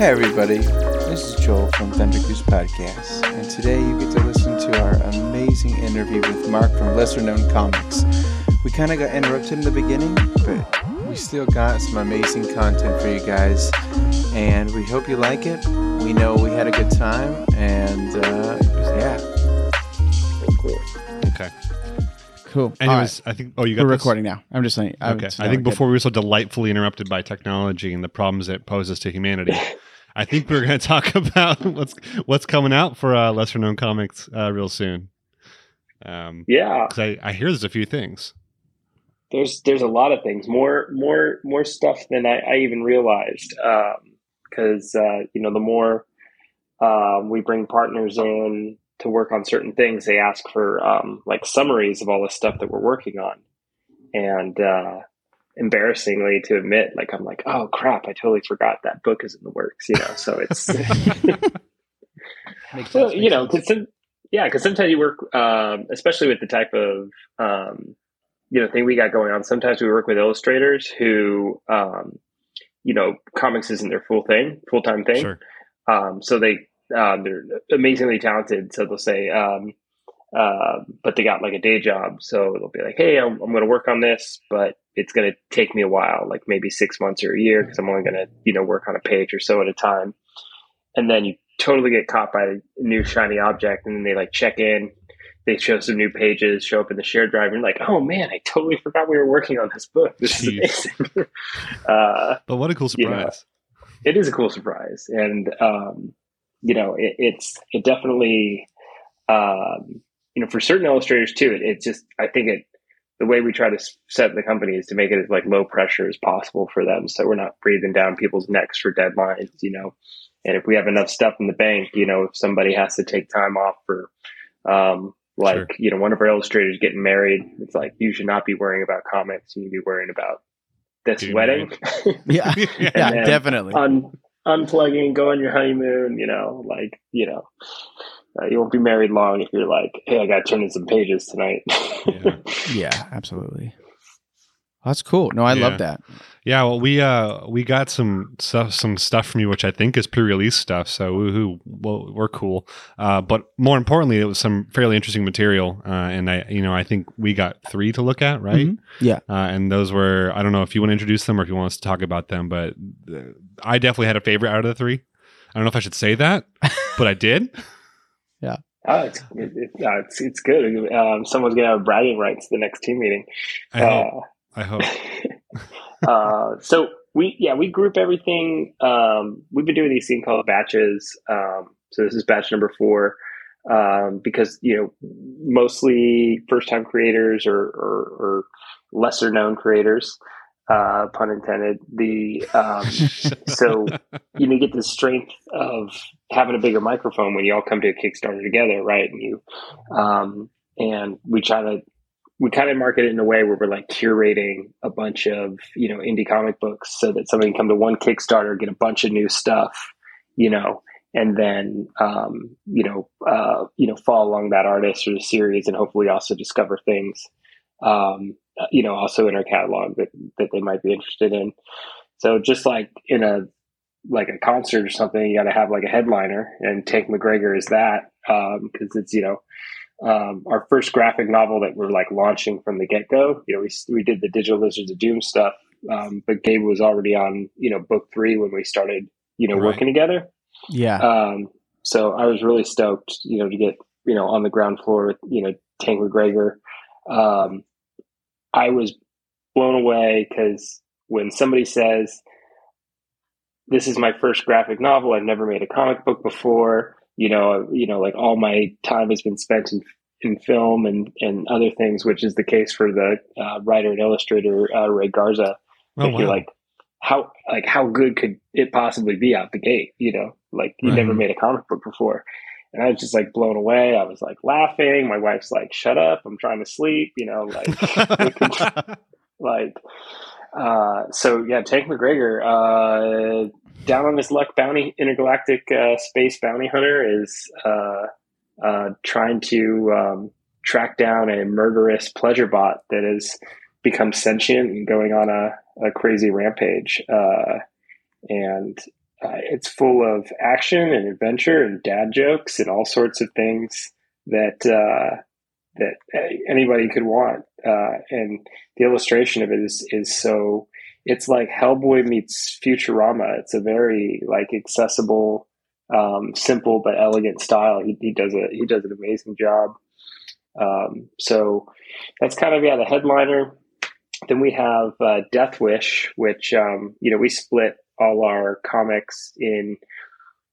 Hey everybody, this is Joel from Thunder Goose Podcast, and today you get to listen to our amazing interview with Mark from Lesser Known Comics. We kind of got interrupted in the beginning, but we still got some amazing content for you guys, and we hope you like it. We know we had a good time, and uh, yeah. Okay. Cool. Anyways, I think. Oh, you got we're this? recording now. I'm just saying. Okay. I now think good. before we were so delightfully interrupted by technology and the problems it poses to humanity, I think we're going to talk about what's what's coming out for uh, lesser known comics uh, real soon. Um, Yeah, 'cause I, I hear there's a few things. there's there's a lot of things, more more more stuff than I, I even realized. Because uh, you know, the more um, we bring partners in to work on certain things, they ask for um, like summaries of all the stuff that we're working on, and uh, embarrassingly to admit, like I'm like, oh crap, I totally forgot that book is in the works. You know, so it's Makes Well, sense, you makes know, sense. because some, yeah, because sometimes you work, um, especially with the type of um, you know thing we got going on. Sometimes we work with illustrators who, um, you know, comics isn't their full thing, full time thing. Sure. Um, so they uh, they're amazingly talented. So they'll say, um, uh, but they got like a day job. So they'll be like, hey, I'm, I'm going to work on this, but it's going to take me a while, like maybe six months or a year, because I'm only going to you know work on a page or so at a time. And then you totally get caught by a new shiny object, and then they like check in. They show some new pages, show up in the shared drive, and you're like, "Oh man, I totally forgot we were working on this book. This Jeez. is amazing." uh, But what a cool You know, surprise. it is a cool surprise, and um, you know, it, it's it definitely, um, you know, for certain illustrators too. It, it just, I think it, the way we try to set the company is to make it as like low pressure as possible for them, so we're not breathing down people's necks for deadlines, you know. And if we have enough stuff in the bank, you know, if somebody has to take time off for, um, like Sure. you know, one of our illustrators getting married, it's like you should not be worrying about comics. You need to be worrying about this Getting wedding. yeah, Yeah. yeah, definitely. un, unplugging, go on your honeymoon, you know, like, you know, uh, you won't be married long if you're like, hey, I got to turn in some pages tonight. Yeah. yeah, absolutely. That's cool. No, I Yeah. love that. Yeah, well, we uh we got some stuff some stuff from you, which I think is pre-release stuff. So woohoo, well, we're cool. Uh, but more importantly, it was some fairly interesting material, uh, and I you know I think we got three to look at, right? Mhm. Yeah. Uh, and those were I don't know if you want to introduce them or if you want us to talk about them, but uh, I definitely had a favorite out of the three. I don't know if I should say that, but I did. Oh, it's, it, it, uh, it's, it's good. Um, someone's going to have bragging rights to the next team meeting. I hope. Uh, I hope. uh, so we yeah we group everything. Um, we've been doing these thing called batches. Um, so this is batch number four um, because you know mostly first time creators or, or, or lesser known creators, uh, pun intended. The um, so you know, you get the strength of having a bigger microphone when you all come to a Kickstarter together, right? And you, um, and we try to, we kind of market it in a way where we're like curating a bunch of, you know, indie comic books so that somebody can come to one Kickstarter, get a bunch of new stuff, you know, and then, um, you know, uh, you know, follow along that artist or the series and hopefully also discover things, um, you know, also in our catalog that, that they might be interested in. So just like in a like a concert or something, you got to have like a headliner, and Tank McGregor is that because it's you know um, our first graphic novel that we're like launching from the get go. You know, we we did the Digital Lizards of Doom stuff, um, but Gabe was already on you know book three when we started you know Right. working together. Yeah. Um, so I was really stoked, you know, to get you know on the ground floor with you know Tank McGregor. Um, I was blown away because when somebody says, "This is my first graphic novel. I've never made a comic book before," you know, you know, like all my time has been spent in in film and and other things, which is the case for the uh, writer and illustrator uh, Ray Garza. Oh, like you're like how like how good could it possibly be out the gate? You know like you Right. never made a comic book before and i was just like blown away. I was like laughing. My wife's like shut up. I'm trying to sleep you know like like uh so yeah tank mcgregor uh down on his luck bounty intergalactic uh, space bounty hunter is uh uh trying to um track down a murderous pleasure bot that has become sentient and going on a, a crazy rampage uh and uh, it's full of action and adventure and dad jokes and all sorts of things that uh, that anybody could want. Uh, and the illustration of it is is so it's like Hellboy meets Futurama. It's a very like accessible, um, simple but elegant style. He, he does a he does an amazing job. Um, so that's kind of yeah the headliner. Then we have uh, Death Wish, which um, you know we split all our comics in.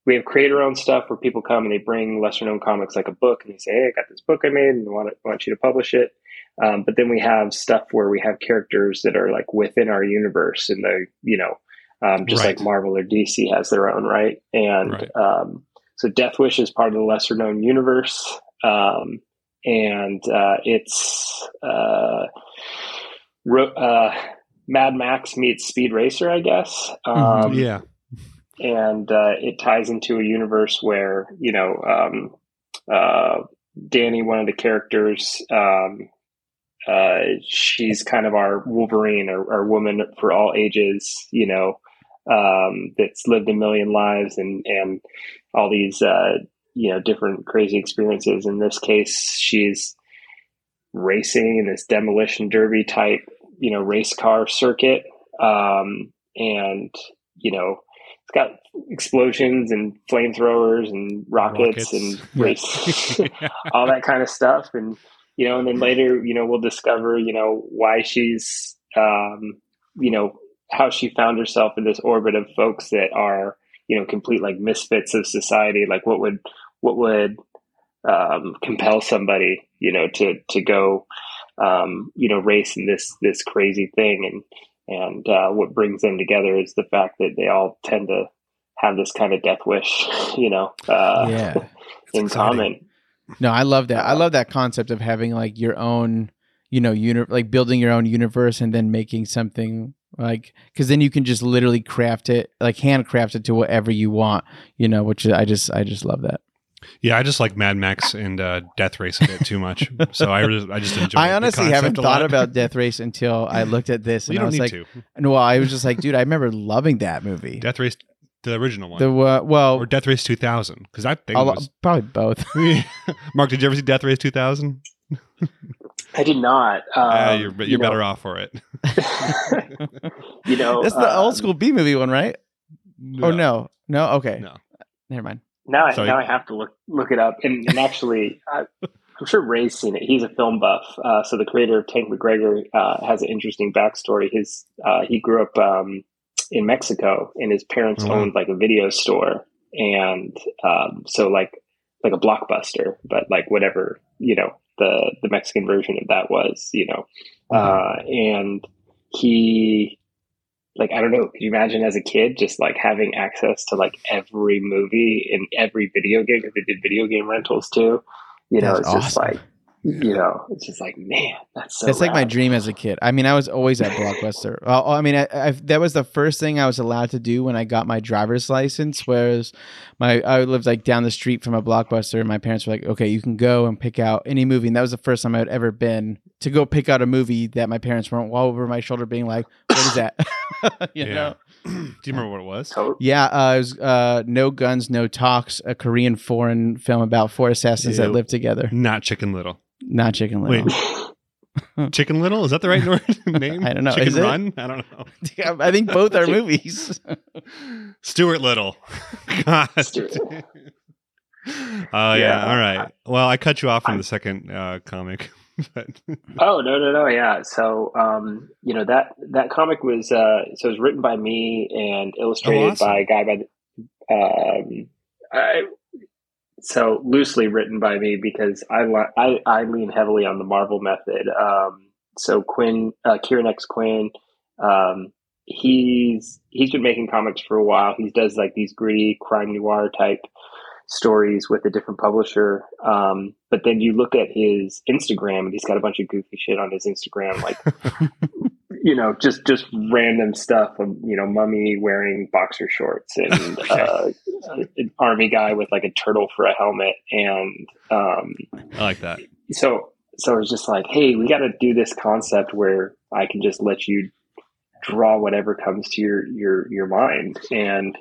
We have creator owned stuff where people come and they bring lesser known comics like a book and they say, "Hey, I got this book I made and I want, want you to publish it." Um, but then we have stuff where we have characters that are like within our universe and the you know um, just right. like Marvel or DC has their own right. And right. Um, so Death Wish is part of the lesser known universe, um, and uh, it's uh, ro- uh, Mad Max meets Speed Racer, I guess. Mm-hmm. Um, yeah, and uh, it ties into a universe where you know um, uh, Danny, one of the characters. Um, uh, she's kind of our Wolverine or, or woman for all ages, you know, um, that's lived a million lives and, and all these, uh, you know, different crazy experiences. In this case, she's racing in this demolition derby type, you know, race car circuit. Um, and, you know, it's got explosions and flamethrowers and rockets, rockets. and race, all that kind of stuff. And, you know, and then later, you know, we'll discover, you know, why she's, um, you know, how she found herself in this orbit of folks that are, you know, complete like misfits of society. Like what would, what would, um, compel somebody, you know, to, to go, um, you know, race and this, this crazy thing. And, and, uh, what brings them together is the fact that they all tend to have this kind of death wish, you know, uh, yeah, in exciting. common. No, I love that. I love that concept of having like your own, you know, uni- like building your own universe and then making something like because then you can just literally craft it, like handcraft it to whatever you want, you know. Which I just, I just love that. Yeah, I just like Mad Max and uh, Death Race a bit too much, so I just, I just enjoy. I honestly haven't thought about Death Race until I looked at this, and I was like, to. "No, I was just like, dude, I remember loving that movie." Death Race the original one. The uh, well, or Death Race 2000 because I think was... probably both. Mark, did you ever see Death Race 2000? I did not. Um, uh, you're you're you better know. off for it. you know, that's the um, old school B movie one, right? No. Oh no, no, okay, no, never mind. Now, I, now I have to look look it up, and, and actually, I, am sure Ray's seen it. He's a film buff, uh, so the creator of Tank McGregor uh, has an interesting backstory. His uh, he grew up um, in Mexico, and his parents mm-hmm. owned like a video store, and um, so like like a blockbuster, but like whatever you know the the Mexican version of that was, you know, mm-hmm. uh, and he like I don't know. Could you imagine as a kid just like having access to like every movie and every video game because they did video game rentals too? You know, That's it's awesome. just like you know, it's just like, man, that's so. It's like my dream as a kid. I mean, I was always at Blockbuster. well, I mean, I, I, that was the first thing I was allowed to do when I got my driver's license. Whereas my I lived like down the street from a Blockbuster, and my parents were like, "Okay, you can go and pick out any movie." And that was the first time I'd ever been to go pick out a movie that my parents weren't all over my shoulder, being like, "What is that?" you yeah. know. Do you remember what it was? Yeah, uh, it was uh, No Guns, No Talks, a Korean foreign film about four assassins Ew. that live together. Not Chicken Little. Not Chicken Little. Wait. Chicken Little is that the right name? I don't know. Chicken is Run? I don't know. Yeah, I think both are movies. Stuart Little. God. Oh uh, yeah. yeah. All right. Well, I cut you off from the second uh, comic. oh no no no yeah so um, you know that that comic was uh, so it was written by me and illustrated oh, awesome. by a guy by the, um, I so loosely written by me because I I, I lean heavily on the Marvel method. Um, so Quinn, uh, Kieran X Quinn, um, he's he's been making comics for a while. He does like these gritty crime noir type stories with a different publisher. Um, but then you look at his Instagram, and he's got a bunch of goofy shit on his Instagram, like you know, just just random stuff of you know, mummy wearing boxer shorts and uh, an army guy with like a turtle for a helmet, and um, I like that. So so it's just like, hey, we got to do this concept where I can just let you draw whatever comes to your your your mind, and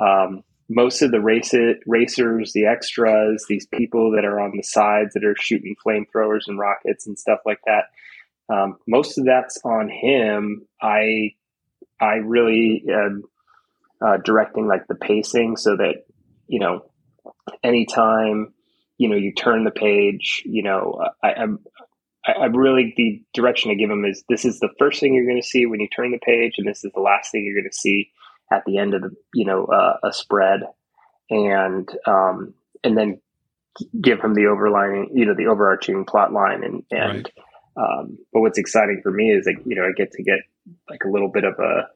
um, most of the race racers, the extras, these people that are on the sides that are shooting flamethrowers and rockets and stuff like that. Um, most of that's on him. I I really am uh, directing like the pacing so that you know anytime you know you turn the page, you know I, I'm I, am really the direction I give him is this is the first thing you're going to see when you turn the page, and this is the last thing you're going to see at the end of the you know uh, a spread, and um, and then give him the overlining you know the overarching plot line and and right. um, but what's exciting for me is like you know I get to get like a little bit of a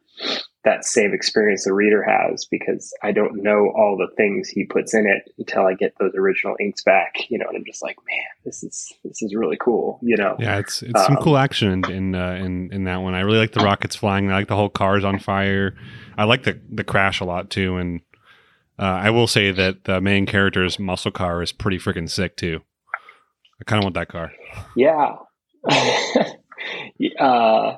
that same experience the reader has because I don't know all the things he puts in it until I get those original inks back, you know, and I'm just like, man, this is this is really cool, you know. Yeah, it's it's um, some cool action in in, uh, in in that one. I really like the rockets flying. I like the whole cars on fire. I like the the crash a lot too, and uh, I will say that the main character's muscle car is pretty freaking sick too. I kind of want that car. Yeah. uh,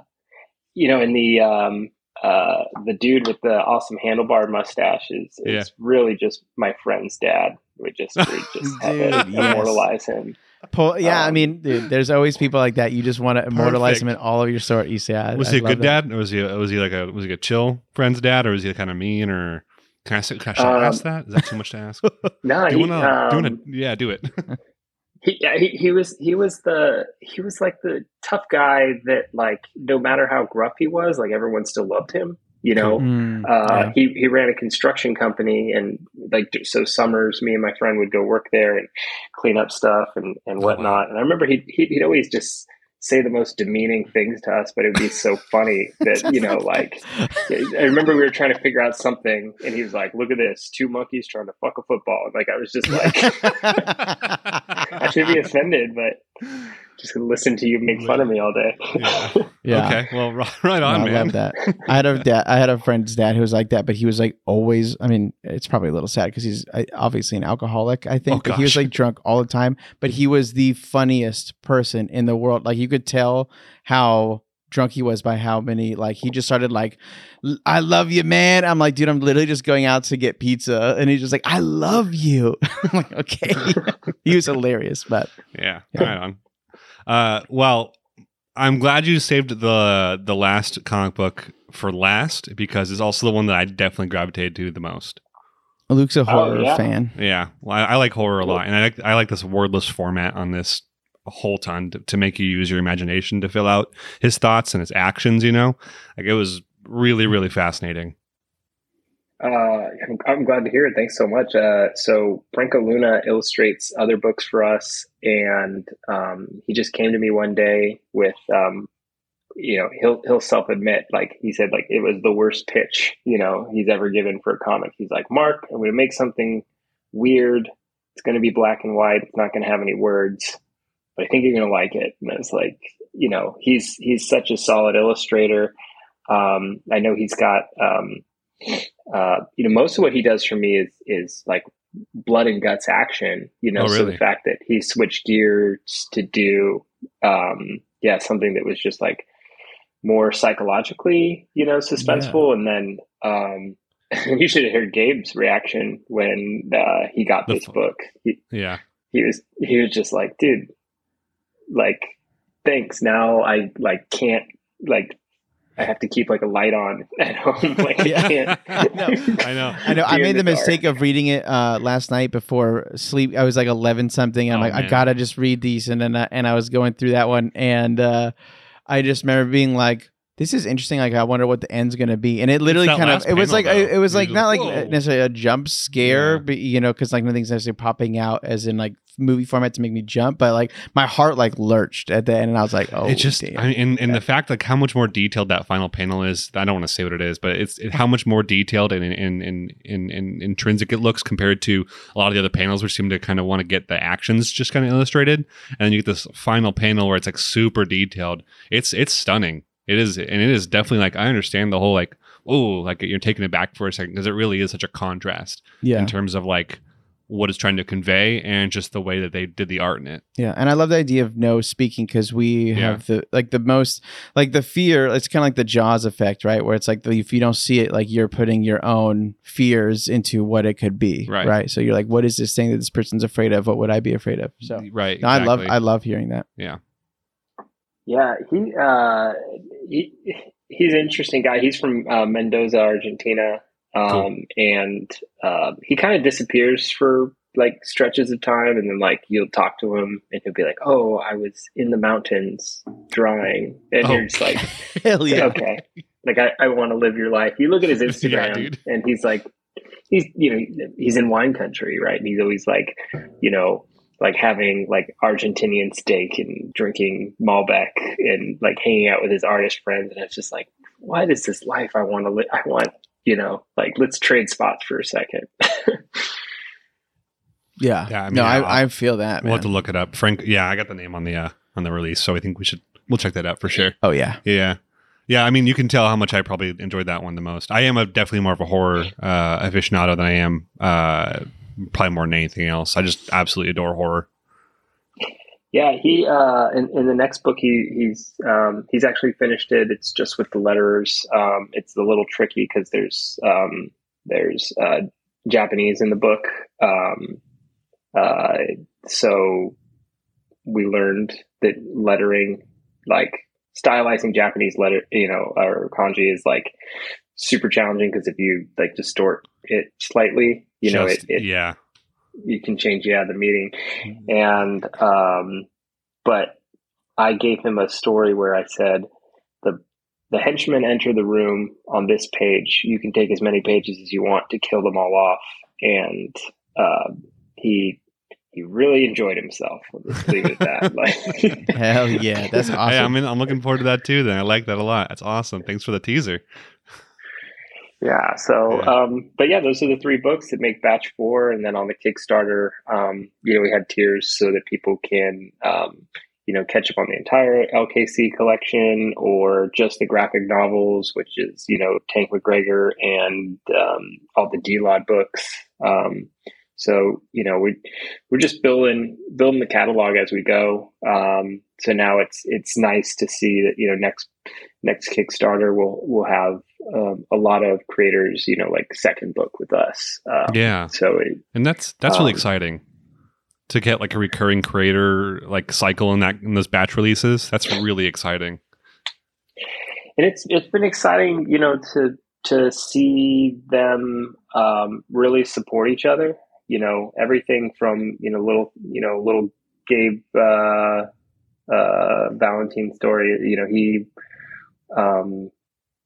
you know, in the um, uh, the dude with the awesome handlebar mustache is, is yeah. really just my friend's dad. We just we just have to yes. immortalize him. Paul, yeah, um, I mean, dude, there's always people like that. You just want to immortalize perfect. him in all of your stories. Yeah, was I, he a good that. dad? Or was he was he like a was he a chill friend's dad, or was he kind of mean? Or can I, can I um, ask that? Is that too much to ask? no, doing, he, a, um, doing a, yeah, do it. he, yeah, he he was he was the he was like the tough guy that like no matter how gruff he was, like everyone still loved him. You know, mm, uh, yeah. he he ran a construction company, and like so summers, me and my friend would go work there and clean up stuff and and whatnot. Oh, wow. And I remember he he'd always just say the most demeaning things to us, but it would be so funny that, you know, like, I remember we were trying to figure out something and he was like, look at this, two monkeys trying to fuck a football. And Like, I was just like, I should be offended, but just gonna listen to you make fun of me all day. yeah. yeah. Okay. Well, right on, no, man. I love that. I had a dad. I had a friend's dad who was like that, but he was like always. I mean, it's probably a little sad because he's obviously an alcoholic. I think, oh, but he was like drunk all the time. But he was the funniest person in the world. Like you could tell how drunk he was by how many like he just started like i love you man i'm like dude i'm literally just going out to get pizza and he's just like i love you i'm like okay he was hilarious but yeah, yeah. right on uh, well, I'm glad you saved the the last comic book for last because it's also the one that I definitely gravitated to the most. Luke's a oh, horror oh, yeah. fan. Yeah, well, I, I, like horror a lot, and I like I like this wordless format on this a whole ton to, to make you use your imagination to fill out his thoughts and his actions. You know, like it was really really fascinating. Uh, I'm, I'm, glad to hear it. Thanks so much. Uh, so Franco Luna illustrates other books for us, and um, he just came to me one day with, um, you know, he'll he'll self admit, like he said, like it was the worst pitch, you know, he's ever given for a comic. He's like, Mark, I'm going to make something weird. It's going to be black and white. It's not going to have any words, but I think you're going to like it. And it's like, you know, he's he's such a solid illustrator. Um, I know he's got. Uh, you know, most of what he does for me is is like blood and guts action. You know, oh, really? so the fact that he switched gears to do, um, yeah, something that was just like more psychologically, you know, suspenseful, yeah. and then um, you should have heard Gabe's reaction when uh, he got the this f- book. He, yeah, he was he was just like, dude, like, thanks. Now I like can't like I have to keep like a light on at home. Like I can't. I know. I know. I made the, the mistake of reading it uh, last night before sleep. I was like eleven something. I'm oh, like, man. I gotta just read these, and then uh, and I was going through that one, and uh, I just remember being like, this is interesting. Like, I wonder what the end's going to be. And it literally kind of, it was like, though. it was like, not like uh, Whoa. necessarily a jump scare, yeah. but you know, cause like nothing's necessarily popping out as in like movie format to make me jump, but like my heart like lurched at the end and I was like, oh, it just, damn. I mean, and, and yeah. the fact like how much more detailed that final panel is, I don't want to say what it is, but it's it, how much more detailed and in, in, in, in, intrinsic it looks compared to a lot of the other panels, which seem to kind of want to get the actions just kind of illustrated. And then you get this final panel where it's like super detailed. It's, it's stunning it is, and it is definitely like I understand the whole like oh like you're taking it back for a second because it really is such a contrast. Yeah. In terms of like what it's trying to convey and just the way that they did the art in it. Yeah, and I love the idea of no speaking because we Yeah. have the like the most like the fear. It's kind of like the Jaws effect, right? Where it's like the, if you don't see it, like you're putting your own fears into what it could be, Right. right? So you're like, what is this thing that this person's afraid of? What would I be afraid of? So right. no, I love. I love hearing that. Yeah, he uh, he he's an interesting guy. He's from uh, Mendoza, Argentina, um, Cool. and uh, he kind of disappears for like stretches of time, and then like you'll talk to him, and he'll be like, "Oh, I was in the mountains drawing," and Oh. you're just like, Hell yeah! "Okay." Like I, I want to live your life. You look at his Instagram, dude. and he's like, he's you know he's in wine country, right? And he's always like, you know, like having like Argentinian steak and drinking Malbec and like hanging out with his artist friends. And it's just like, what is this life I want to live? I want, you know, like let's trade spots for a second. Yeah, Yeah, I mean, no, I'll- I, I feel that. We'll Man. have to look it up. Frank, yeah, I got the name on the uh, on the release, so I think we should we'll check that out for sure. oh yeah, Yeah. Yeah, I mean, you can tell how much I probably enjoyed that one the most. I am a definitely more of a horror uh, aficionado than I am uh, probably more than anything else. I just absolutely adore horror. yeah, he uh, in, in the next book he he's um, he's actually finished it. It's just with the letters. Um, it's a little tricky because there's um, there's uh, Japanese in the book. Um, uh, so we learned that lettering, like stylizing Japanese letter, you know, or kanji is like super challenging because if you like distort it slightly, you know, it, it yeah. you can change yeah the meeting and um but i gave him a story where i said the the henchmen enter the room on this page you can take as many pages as you want to kill them all off and uh, he he really enjoyed himself We'll just leave it at that like hell yeah, that's Hey, awesome. I'm I'm looking forward to that too. Then I like that a lot. That's awesome. Thanks for the teaser. Yeah. So, Yeah. um, but yeah, those are the three books that make batch four. And then on the Kickstarter, um, you know, we had tiers so that people can, um, you know, catch up on the entire LKC collection or just the graphic novels, which is, you know, Tank McGregor and, um, all the D-Lod books. Um, so, you know, we, we're just building, building the catalog as we go. Um, so now it's, it's nice to see that, you know, next, next Kickstarter will, will have, um, a lot of creators, you know, like second book with us. Um, Yeah, So it, and that's that's really Um, exciting to get like a recurring creator like cycle in that in those batch releases. That's really exciting. and it's it's been exciting, you know, to to see them um, really support each other. You know, everything from you know little you know little Gabe uh, uh, Valentine story. You know, he um,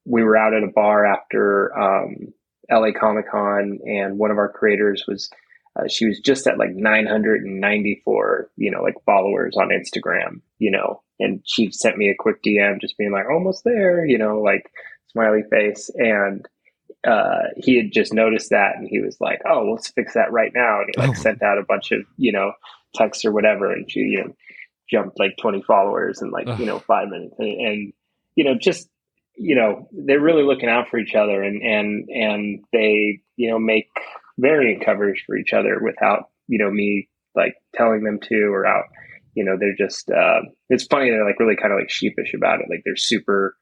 we were out at a bar after um, LA Comic Con, and one of our creators was. Uh, she was just at like 994, you know, like followers on Instagram, you know, and she sent me a quick DM just being like, almost there, you know, like smiley face. And uh, he had just noticed that and he was like, oh, let's fix that right now. And he like Oh. sent out a bunch of, you know, texts or whatever. And she, you know, jumped like 20 followers in like, Ugh. you know, five minutes. And, and, you know, just, you know, they're really looking out for each other and, and, and they, you know, make variant covers for each other without, you know, me like telling them to or out, you know, they're just, uh, it's funny. They're like really kind of like sheepish about it. Like they're super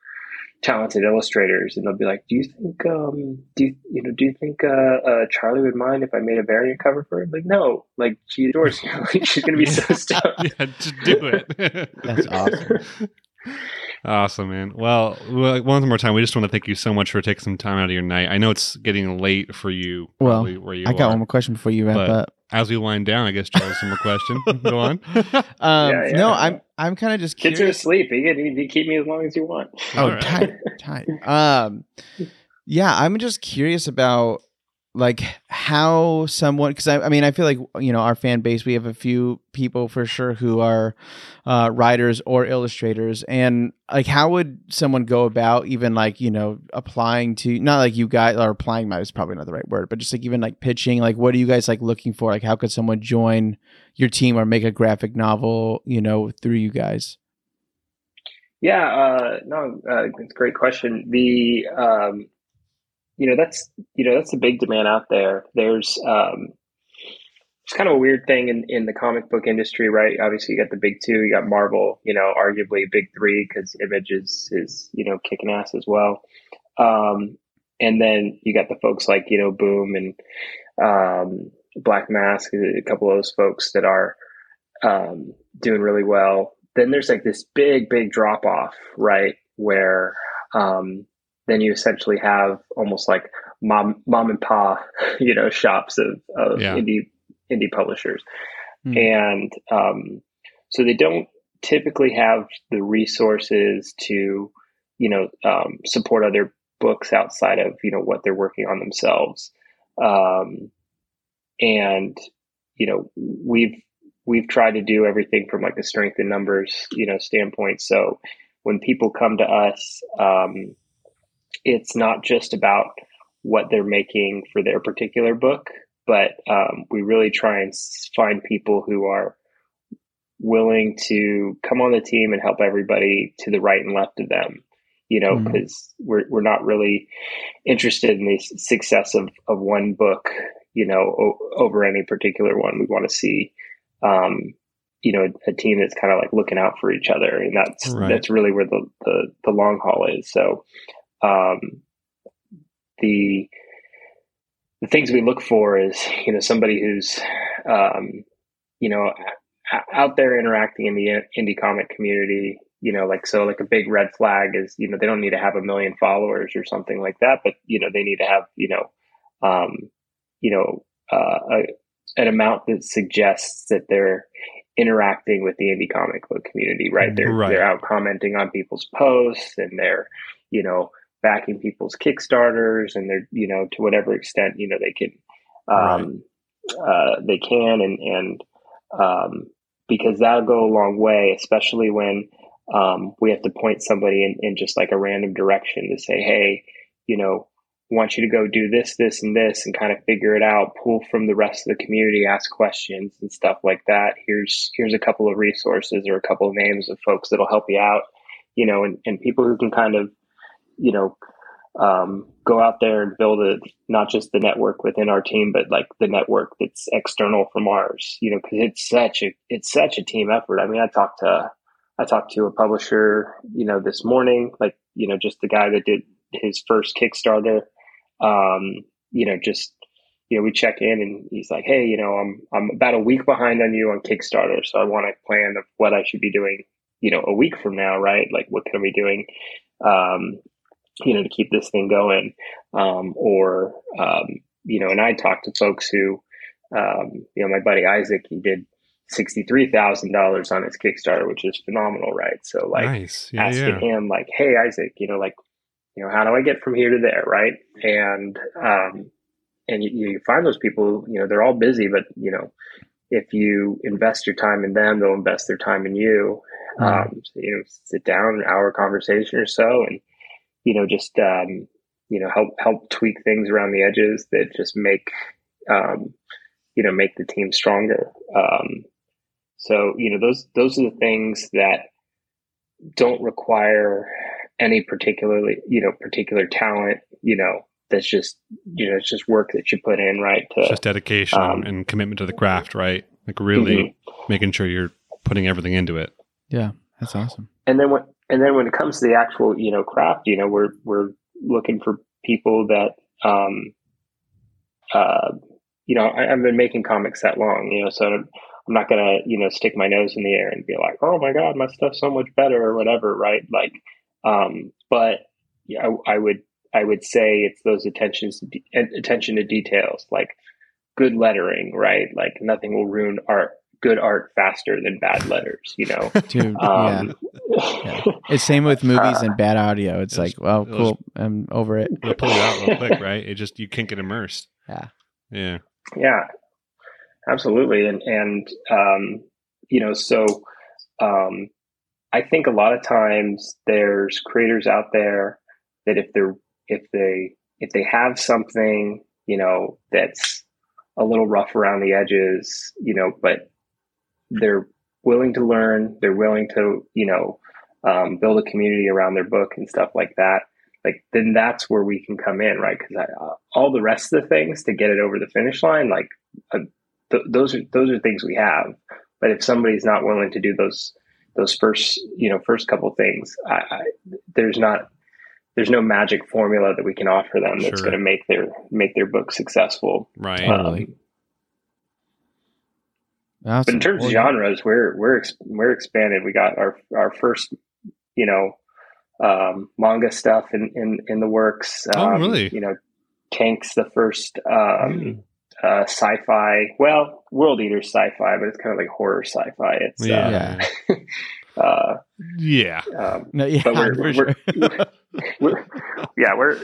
talented illustrators and they'll be like, do you think, um, do you, you know, do you think, uh, uh, Charlie would mind if I made a variant cover for her? Like, no, like she adores you. like, she's going to be so stoked. yeah, just do it. That's awesome. Awesome, man. Well, well, one more time, we just want to thank you so much for taking some time out of your night. I know it's getting late for you. Well, where you I got are. one more question before you wrap But- up. As we wind down, I guess Charles, some more question. Go on. Um, Yeah, yeah. No, I'm I'm kind of just Kids are curious. asleep. You can, you keep me as long as you want. Oh, All right. tight, tight. Um, yeah, I'm just curious about like how someone because I, I mean I feel like you know our fan base we have a few people for sure who are uh, writers or illustrators. And like how would someone go about even like you know applying to not like you guys or applying my is probably not the right word but just like even like pitching like what are you guys like looking for? Like how could someone join your team or make a graphic novel you know through you guys? Yeah, uh, no, uh, it's a great question. The um, you know that's you know that's a big demand out there. There's um, it's kind of a weird thing in, in the comic book industry, right? Obviously, you got the big two, you got Marvel, you know, arguably big three because Image is, is, you know, kicking ass as well. Um, and then you got the folks like, you know, Boom and um, Black Mask, a couple of those folks that are um, doing really well. Then there's like this big, big drop off, right? Where um, then you essentially have almost like mom, mom and pa, you know, shops of, of yeah. indie indie publishers, mm. and um, so they don't typically have the resources to, you know, um, support other books outside of you know what they're working on themselves. Um, and you know we've we've tried to do everything from like a strength in numbers you know standpoint so when people come to us um, it's not just about what they're making for their particular book but um, we really try and find people who are willing to come on the team and help everybody to the right and left of them you know because mm-hmm. we're, we're not really interested in the success of, of one book you know, o- over any particular one. We want to see, um, you know, a, a team that's kind of like looking out for each other, and that's right. that's really where the, the the long haul is. So, um, the the things we look for is you know somebody who's um, you know out there interacting in the indie comic community you know like so like a big red flag is you know they don't need to have a million followers or something like that but you know they need to have you know um, you know, uh, a, an amount that suggests that they're interacting with the indie comic book community, right? They're right. they're out commenting on people's posts and they're, you know, backing people's Kickstarters and they're, you know, to whatever extent, you know, they can um right. uh they can and and um because that'll go a long way, especially when um we have to point somebody in, in just like a random direction to say, hey, you know, want you to go do this, this, and this, and kind of figure it out. Pull from the rest of the community, ask questions and stuff like that. Here's here's a couple of resources or a couple of names of folks that'll help you out. You know, and, and people who can kind of, you know, um, go out there and build a not just the network within our team, but like the network that's external from ours. You know, because it's such a it's such a team effort. I mean, I talked to I talked to a publisher, you know, this morning, like you know, just the guy that did his first Kickstarter um, you know, just you know, we check in and he's like, "Hey, you know, I'm I'm about a week behind on you on Kickstarter, so I want a plan of what I should be doing, you know, a week from now, right? Like, what can I be doing, um, you know, to keep this thing going, um, or um, you know, and I talked to folks who, um, you know, my buddy Isaac, he did sixty-three thousand dollars on his Kickstarter, which is phenomenal, right? So, like, nice. yeah, asking yeah. him, like, "Hey, Isaac, you know, like, you know, how do I get from here to there, right? And um, and you, you find those people, you know, they're all busy, but you know, if you invest your time in them, they'll invest their time in you. Mm-hmm. Um, so, you know, sit down, an hour conversation or so, and you know, just um, you know, help help tweak things around the edges that just make um, you know make the team stronger. Um, so you know, those those are the things that don't require any particularly you know particular talent you know that's just you know it's just work that you put in right to just dedication um, and commitment to the craft right like really mm-hmm. making sure you're putting everything into it yeah that's awesome and then when and then when it comes to the actual you know craft you know we're we're looking for people that um uh you know I, have been making comics that long you know so I'm, not gonna you know stick my nose in the air and be like oh my god my stuff's so much better or whatever right like um, but yeah, I, I, would I would say it's those attentions attention to details, like good lettering, right? Like nothing will ruin art, good art faster than bad letters, you know. Dude, um, yeah. yeah. It's same with movies uh, and bad audio. It's, like, well, cool, I'm over it. It'll pull you out real quick, right? It just you can't get immersed. Yeah. Yeah. Yeah. Absolutely, and and um, you know, so um, I think a lot of times there's creators out there that if they're if they if they have something you know that's a little rough around the edges, you know, but they're willing to learn, they're willing to you know um, build a community around their book and stuff like that. Like then that's where we can come in, right? Because uh, all the rest of the things to get it over the finish line, like a th- those are those are things we have. But if somebody's not willing to do those those first you know first couple things, I, I, there's not there's no magic formula that we can offer them that's Sure. going to make their make their book successful. Right. Um, Awesome. but in terms Well, of genres, we're we're we're expanded. We got our our first, you know, um, manga stuff in, in in the works. Oh, Um, really? You know, Tank's the first um, Hmm. uh, sci-fi. Well, World Eater sci-fi, but it's kind of like horror sci-fi. It's Yeah. uh, uh, Yeah. um, No, yeah, but we're- we're- sure. we're, yeah, we're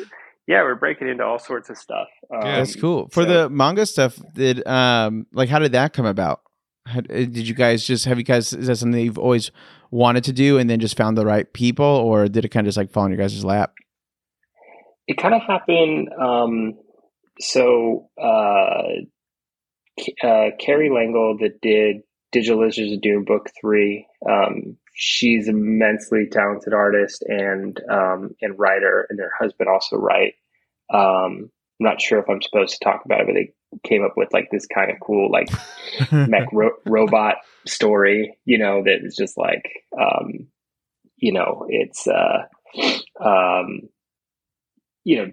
yeah we're breaking into all sorts of stuff. Um, Yeah, That's cool. For so- the manga stuff, did um like how did that come about? Uh, did you guys just have you guys is that something you've always wanted to do and then just found the right people, or did it kind of just like fall in your guys' lap? it kind of happened. Um, so uh, uh, Carrie Langle that did Digital Lizards of Doom Book Three. Um, she's an immensely talented artist and um, and writer, and her husband also write. Um, I'm not sure if I'm supposed to talk about it, but they came up with like this kind of cool like mech ro- robot story, you know, that is just like, um, you know, it's, uh, um, you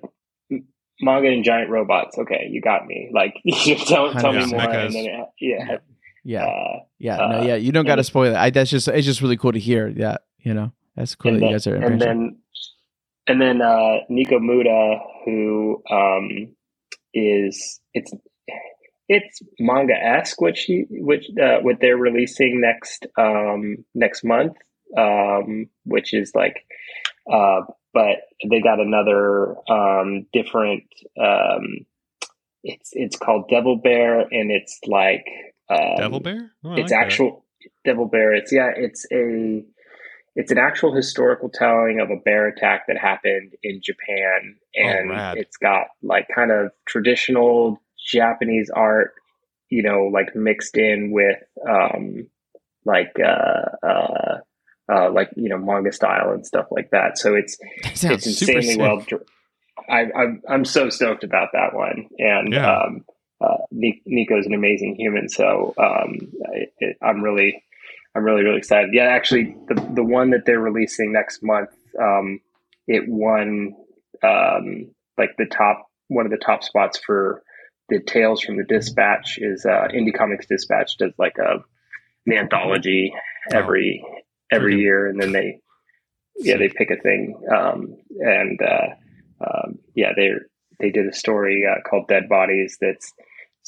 know, manga and giant robots. Okay, you got me. Like, tell, tell me more. And then, it, yeah, yeah, uh, yeah, uh, no, yeah. You don't got to spoil it. I that's just it's just really cool to hear. Yeah, you know, that's cool that then, you guys are. and then, and then uh, Nico Muda, who um, is it's it's manga esque, which he which uh, what they're releasing next um, next month, um, which is like, uh, but they got another um, different. Um, it's it's called Devil Bear, and it's like um, Devil Bear? Oh, it's like that. actual devil bear it's yeah it's a it's an actual historical telling of a bear attack that happened in japan and rad. it's got like kind of traditional japanese art you know like mixed in with um like uh uh uh like you know manga style and stuff like that so it's That it's insanely well I, I'm I'm so stoked about that one, and Yeah. um, uh, Ni- Nico's an amazing human. So um, I, I'm really I'm really really excited. Yeah, actually, the the one that they're releasing next month, um, it won um, like the top one of the top spots for the Tales from the Dispatch is uh, Indie Comics Dispatch does like a an anthology every every Freaking- year, and then they yeah they pick a thing um, and uh, um, yeah they they did a story uh, called Dead Bodies that's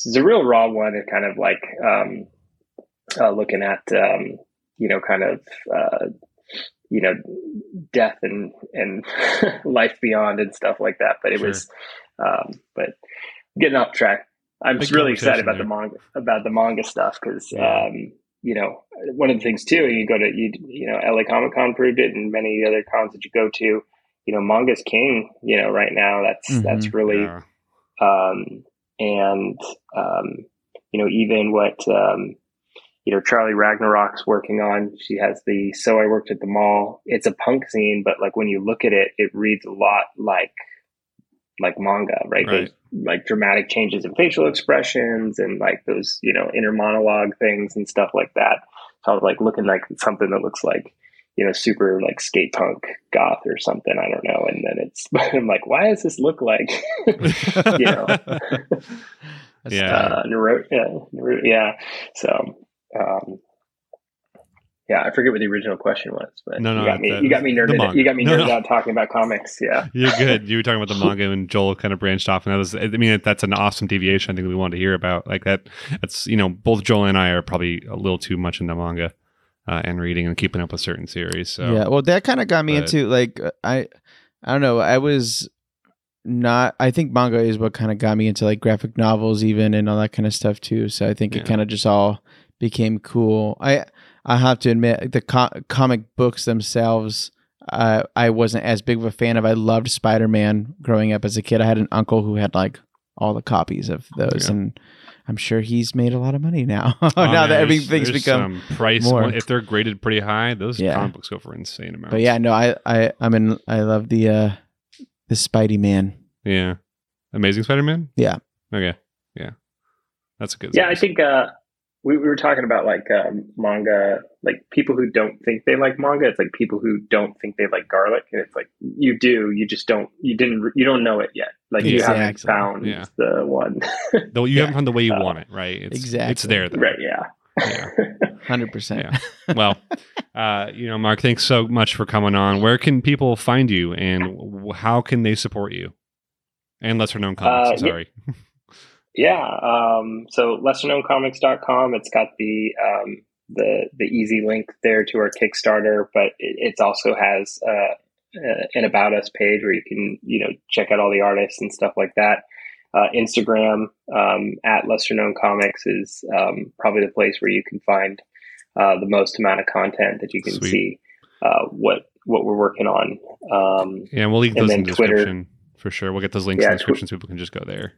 it's a real raw one. And kind of like um, uh, looking at um, you know kind of uh, you know death and and life beyond and stuff like that but it Sure. was um, but getting off track I'm Big just really excited about the manga about the manga stuff because Yeah. um, you know one of the things too you go to you you know LA Comic Con proved it and many other cons that you go to you know manga's king you know right now that's Mhm. that's really Yeah. um, and um, you know even what um, you know Charlie Ragnarok's working on. She has the so I worked at the mall. It's a punk scene, but like when you look at it, it reads a lot like like manga, right? Right. Those like dramatic changes in facial expressions and like those you know inner monologue things and stuff like that. So I was like looking like something that looks like you know super like skate punk goth or something. I don't know. And then it's I'm like, why does this look like you know Yeah. tight. uh, Naruto, yeah, Naruto, yeah. So, um, yeah, I forget what the original question was, but No, no, you got me. that- You got me nerded. manga. You got me nerded no. out talking about comics. Yeah, You're good. You were talking about the manga, and Joel kind of branched off, and that was. I mean, that's an awesome deviation. I think we wanted to hear about like that. That's you know, both Joel and I are probably a little too much into manga uh, and reading and keeping up with certain series. So yeah, well, that kind of got me but- into like uh, I, I don't know. I was not. I think manga is what kind of got me into like graphic novels, even and all that kind of stuff too. So I think Yeah. it kind of just all became cool. I I have to admit the co- comic books themselves. Uh, I wasn't as big of a fan of. I loved Spider Man growing up as a kid. I had an uncle who had like all the copies of those, Yeah. and I'm sure he's made a lot of money now. Oh, now man, that everything's become price. more. If they're graded pretty high, those Yeah. comic books go for insane amounts. But yeah, no, I I I'm in. I love the uh the Spidey Man. yeah, Amazing Spider-Man. Yeah. Okay. Yeah, that's a good. Yeah, I think uh, we, we were talking about like um, manga, like people who don't think they like manga. It's like people who don't think they like garlic, and it's like you do, you just don't, you didn't, you don't know it yet. Like you haven't Exactly. found Yeah. the one, Though you haven't found the way you Uh, want it, right? It's, It's there. Though. right? Yeah. Yeah. Hundred percent. Yeah. Well, uh, you know, Mark, thanks so much for coming on. Where can people find you, and w- how can they support you? And lesser known comics. Uh, yeah. sorry. Yeah. Um, so lesserknowncomics.com. It's got the um, the the easy link there to our Kickstarter, but it, it also has uh, uh, an about us page where you can you know check out all the artists and stuff like that. Uh, Instagram um, at lesser known comics is um, probably the place where you can find uh, the most amount of content that you can Sweet. see uh, what what we're working on. Um, Yeah, we'll leave those in the Twitter. description for sure. We'll get those links in Yeah, the tw- description so people can just go there.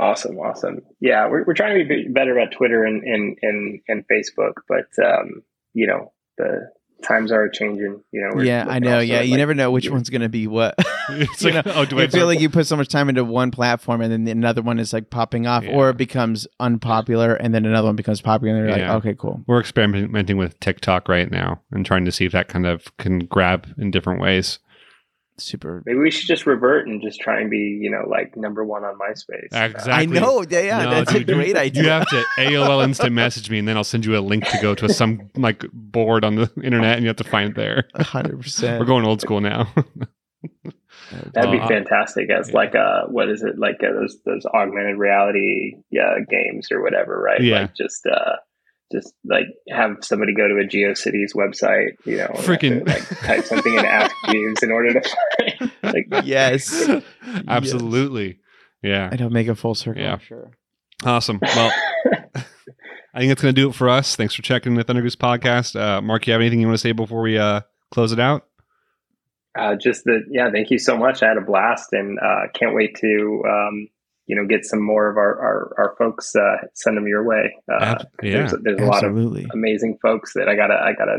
Awesome, awesome. Yeah, we're we're trying to be better at Twitter and and and, and Facebook, but um, you know the times are changing. You know, we're Yeah, I know. Yeah, you like, never know which your- one's gonna be what. It's you know, oh, do I you feel like you put so much time into one platform and then another one is like popping off, or it becomes unpopular and then another one becomes popular. And you're Yeah. like, okay, cool. We're experimenting with TikTok right now and trying to see if that kind of can grab in different ways. Super. Maybe we should just revert and just try and be, you know, like number one on MySpace. Exactly. I know. Yeah, yeah. No, that's dude, a great idea. You have to AOL instant message me, and then I'll send you a link to go to some like board on the internet, and you have to find it there. hundred percent. We're going old school now. That'd be Uh, fantastic as yeah. like uh what is it like uh, those those augmented reality yeah games or whatever right Yeah. like just uh just like have somebody go to a GeoCities website you know and have to, Freaking- like type something in Ask Jeeves in order to find like Yes. Absolutely. Yeah. It'll make a full circle. Yeah. Sure. Awesome. Well, I think that's going to do it for us. Thanks for checking the Thunder Goose podcast. Uh, Mark, you have anything you want to say before we uh, close it out? uh, just that yeah thank you so much I had a blast and uh can't wait to um you know get some more of our our, our folks uh send them your way uh Ab- yeah. there's, there's a lot of Absolutely. amazing folks that I gotta I gotta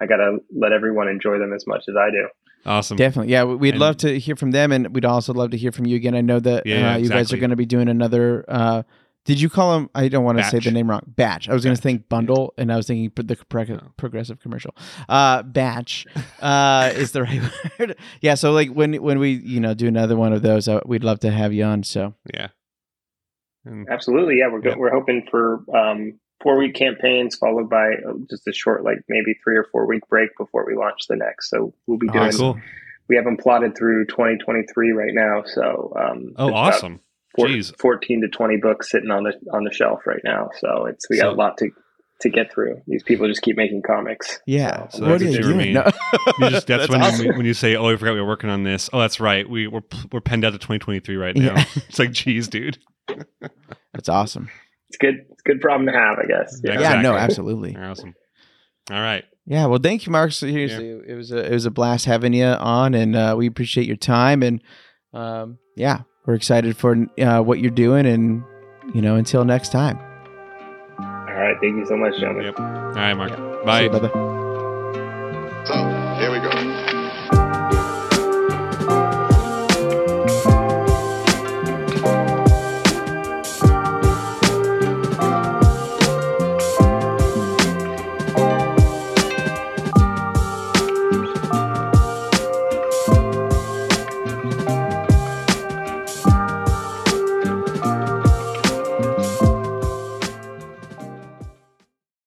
I gotta let everyone enjoy them as much as I do. Awesome. Definitely. Yeah, we- we'd And- love to hear from them, and we'd also love to hear from you again. I know that Yeah, uh, you guys are going to be doing another. Did you call him? I don't want to say the name wrong. Batch. I was going to think bundle, and I was thinking the progressive commercial. Uh, batch uh, is the right word. Yeah. So like when when we you know do another one of those, uh, we'd love to have you on. So Yeah. And Absolutely, yeah. We're go- Yeah. we're hoping for um, four week campaigns followed by uh, just a short, like maybe three or four week break before we launch the next. So we'll be doing. cool. We have them plotted through 2023 right now, so um, Oh, there's about awesome. Four- 14 to 20 books sitting on the on the shelf right now. So it's we got a lot to to get through. These people just keep making comics. yeah, So what that's what you you mean. No. You just, that's, when, awesome. you, when you say, "Oh, I forgot we were working on this." Oh, that's right. We we're we're penned out to 2023 right now. Yeah. it's like, geez, dude. That's awesome. It's good. It's a good problem to have, I guess. Yeah, Yeah. Yeah. No. Exactly. Absolutely. Awesome. All right. Yeah, well, thank you, Mark. Seriously, it was a it was a blast having you on, and uh, we appreciate your time. And um, yeah, we're excited for uh, what you're doing, and you know, until next time. All right. Thank you so much, gentlemen. Yep. All right, Mark. See Bye. you, bye-bye. So